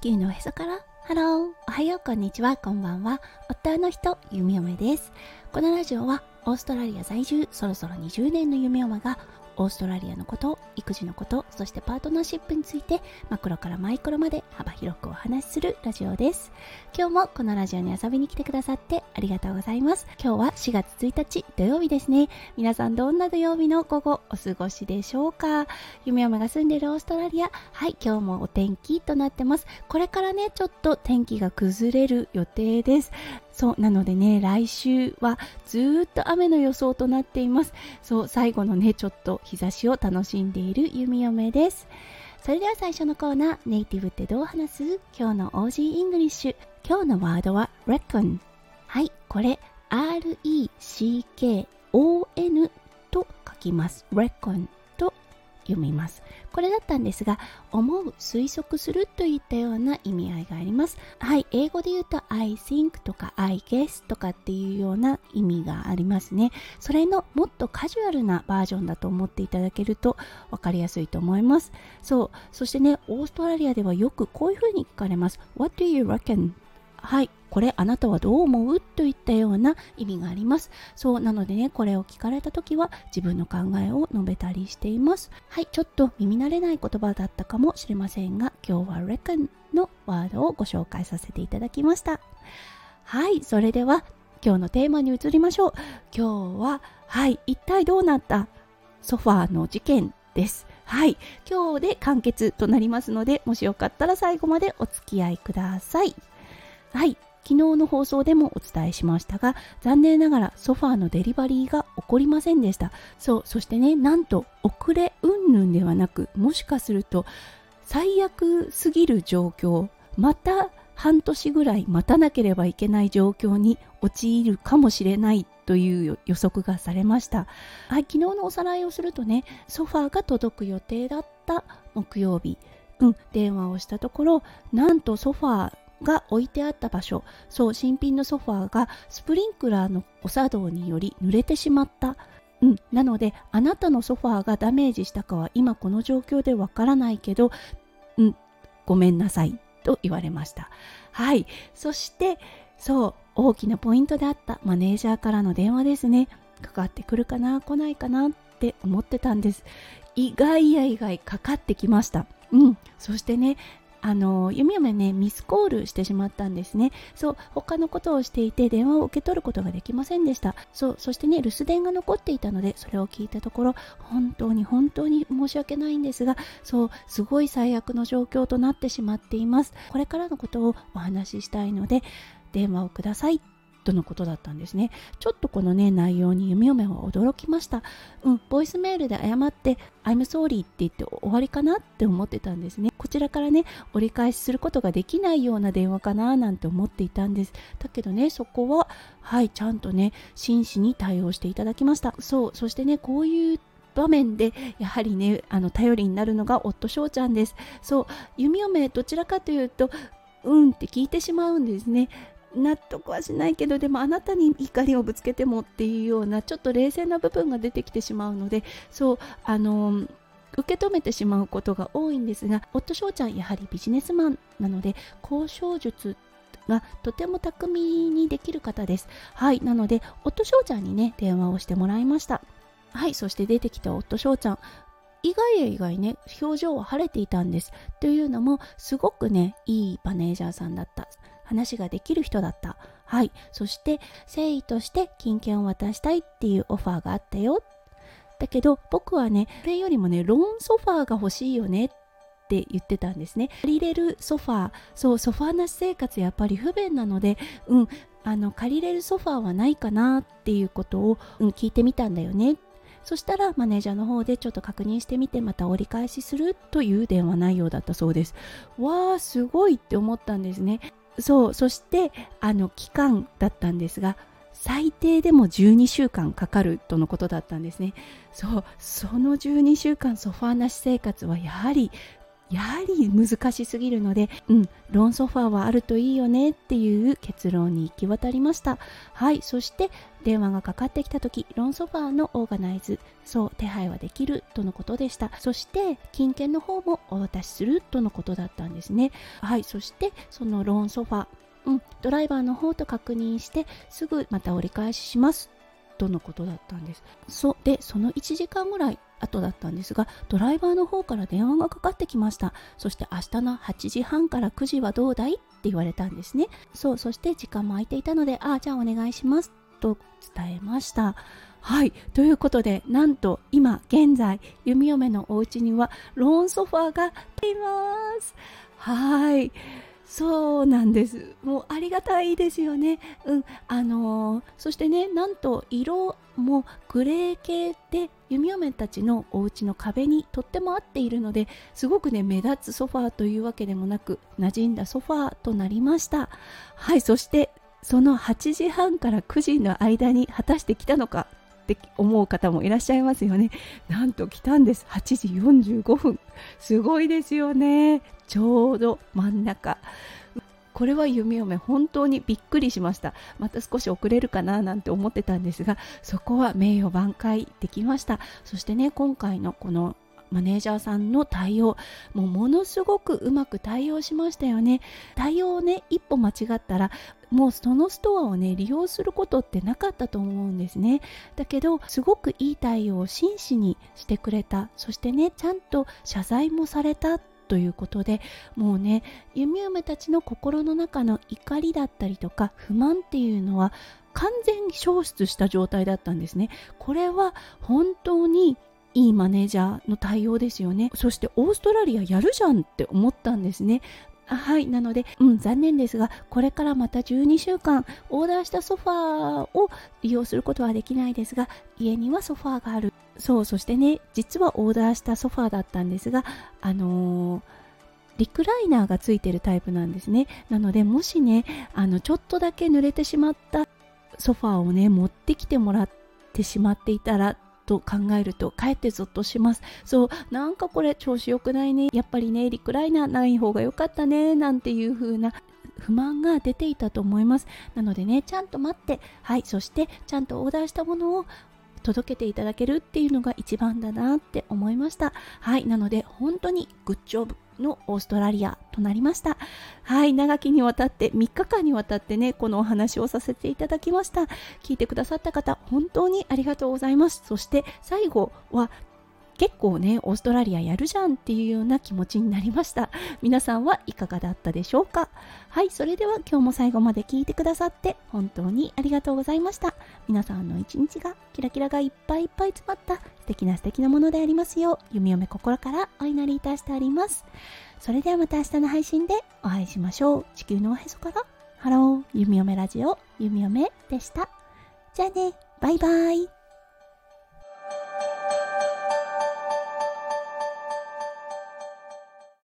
地球のおへそから。ハローおはようこんにちは。こんばんは。夫の人ゆみおめです。このラジオはオーストラリア在住そろそろ20年のゆみおめがオーストラリアのこと育児のことそしてパートナーシップについてマクロからマイクロまで幅広くお話しするラジオです。今日もこのラジオに遊びに来てくださってありがとうございます。今日は4月1日土曜日ですね。皆さんどんな土曜日の午後お過ごしでしょうか。弓嫁が住んでいるオーストラリア。はい今日もお天気となってます。これからねちょっと天気が崩れる予定です。そうなのでね来週はずっと雨の予想となっています。そう最後のねちょっと日差しを楽しんでいる弓嫁です。それでは最初のコーナーネイティブってどう話す？今日の Aussie English。今日のワードは reckon はいこれ R-E-C-K-O-N と書きます。reckon 読みます。これだったんですが、思う、推測するといったような意味合いがあります。はい、英語で言うと I think とか I guess とかっていうような意味がありますね。それのもっとカジュアルなバージョンだと思っていただけると分かりやすいと思います。そう、そしてね、オーストラリアではよくこういうふうに聞かれます。What do you reckon? はい、これあなたはどう思う？といったような意味があります。そうなのでね、これを聞かれた時は自分の考えを述べたりしています。はい、ちょっと耳慣れない言葉だったかもしれませんが、今日は reckon のワードをご紹介させていただきました。はい、それでは今日のテーマに移りましょう。今日は、はい、一体どうなった？ソファーの事件です。はい、今日で完結となりますので、もしよかったら最後までお付き合いください。はい、昨日の放送でもお伝えしましたが残念ながらソファーのデリバリーが起こりませんでした。そうそしてねなんと遅れ云々ではなくもしかすると最悪すぎる状況また半年ぐらい待たなければいけない状況に陥るかもしれないという予測がされました、はい、昨日のおさらいをするとねソファーが届く予定だった木曜日うん、電話をしたところなんとソファーが置いてあった場所。そう新品のソファーがスプリンクラーの誤作動により濡れてしまった。うん、なのであなたのソファーがダメージしたかは今この状況でわからないけど、うん、ごめんなさいと言われました。はい。そしてそう大きなポイントであった。マネージャーからの電話ですね。かかってくるかな来ないかなって思ってたんです。意外や意外かかってきました。うんそしてねあの弓嫁ねミスコールしてしまったんですね。そう他のことをしていて電話を受け取ることができませんでした。そうそしてね留守電が残っていたのでそれを聞いたところ本当に本当に申し訳ないんですがそうすごい最悪の状況となってしまっています。これからのことをお話ししたいので電話をください。とのことだったんですね。ちょっとこのね内容に弓嫁は驚きました。うんボイスメールで謝って I'm sorry って言って終わりかなって思ってたんですね。こちらからね折り返しすることができないような電話かななんて思っていたんです。だけどねそこははいちゃんとね真摯に対応していただきました。そうそしてねこういう場面でやはりねあの頼りになるのが夫翔ちゃんです。そう弓嫁どちらかというとうんって聞いてしまうんですね。納得はしないけどでもあなたに怒りをぶつけてもっていうようなちょっと冷静な部分が出てきてしまうのでそうあの受け止めてしまうことが多いんですが夫翔ちゃんやはりビジネスマンなので交渉術がとても巧みにできる方です。はいなので夫翔ちゃんにね電話をしてもらいました。はいそして出てきた夫翔ちゃん。意外や意外ね表情は晴れていたんです。というのもすごくねいいマネージャーさんだった。話ができる人だった。はい。そして、誠意として金券を渡したいっていうオファーがあったよ。だけど、僕はね、それよりもね、ローンソファーが欲しいよねって言ってたんですね。借りれるソファー、そう、ソファーなし生活やっぱり不便なので、うん、あの、借りれるソファーはないかなっていうことを、うん、聞いてみたんだよね。そしたらマネージャーの方でちょっと確認してみてまた折り返しするという電話内容だったそうです。わーすごいって思ったんですね。そうそしてあの期間だったんですが最低でも12週間かかるとのことだったんですね。そうその12週間ソファーなし生活はやはりやはり難しすぎるので、うん、ロンソファーはあるといいよねっていう結論に行き渡りました。はい、そして電話がかかってきた時、ロンソファーのオーガナイズ、そう手配はできるとのことでした。そして金券の方もお渡しするとのことだったんですね。はい、そしてそのローンソファー、うん、ドライバーの方と確認してすぐまた折り返ししますとのことだったんです。そでその1時間ぐらい後だったんですがドライバーの方から電話がかかってきました。そして明日の8時半から9時はどうだいって言われたんですね。そうそして時間も空いていたのでああじゃあお願いしますと伝えました。はい。ということでなんと今現在弓嫁のお家にはローンソファーがいます。はい。そうなんです。もうありがたいですよね。うん、あのー、そしてね、なんと色もグレー系で弓嫁たちのお家の壁にとっても合っているのですごくね目立つソファーというわけでもなく馴染んだソファーとなりましたはいそしてその8時半から9時の間に果たして来たのかって思う方もいらっしゃいますよね。なんと来たんです。8時45分。すごいですよね。ちょうど真ん中。これは弓嫁本当にびっくりしました。また少し遅れるかななんて思ってたんですがそこは名誉挽回できました。そしてね今回のこのマネージャーさんの対応もうものすごくうまく対応しましたよね。対応をね一歩間違ったらもうそのストアをね利用することってなかったと思うんですね。だけどすごくいい対応を真摯にしてくれた。そしてねちゃんと謝罪もされたということでもうね弓嫁たちの心の中の怒りだったりとか不満っていうのは完全消失した状態だったんですね。これは本当にいいマネージャーの対応ですよね。そしてオーストラリアやるじゃんって思ったんですね。はい。なので、うん、残念ですがこれからまた12週間オーダーしたソファーを利用することはできないですが家にはソファーがある。そうそしてね実はオーダーしたソファーだったんですがあのーリクライナーがついてるタイプなんですね。なのでもしねあのちょっとだけ濡れてしまったソファーをね持ってきてもらってしまっていたらと考えるとかえってゾッとします。そうなんかこれ調子良くないね。やっぱりねリクライナーない方が良かったね。なんていう風な不満が出ていたと思います。なのでねちゃんと待って。はいそしてちゃんとオーダーしたものを届けていただけるっていうのが一番だなって思いました。はいなので本当にグッジョブのオーストラリアとなりました。はい長きにわたって3日間にわたってねこのお話をさせていただきました。聞いてくださった方本当にありがとうございます。そして最後は結構ねオーストラリアやるじゃんっていうような気持ちになりました。皆さんはいかがだったでしょうか？はいそれでは今日も最後まで聞いてくださって本当にありがとうございました。皆さんの一日がキラキラがいっぱいいっぱい詰まった素敵な素敵なものでありますよう弓嫁心からお祈りいたしてあります。それではまた明日の配信でお会いしましょう。地球のおへそから。ハロー弓嫁ラジオ弓嫁でした。じゃあねバイバイ。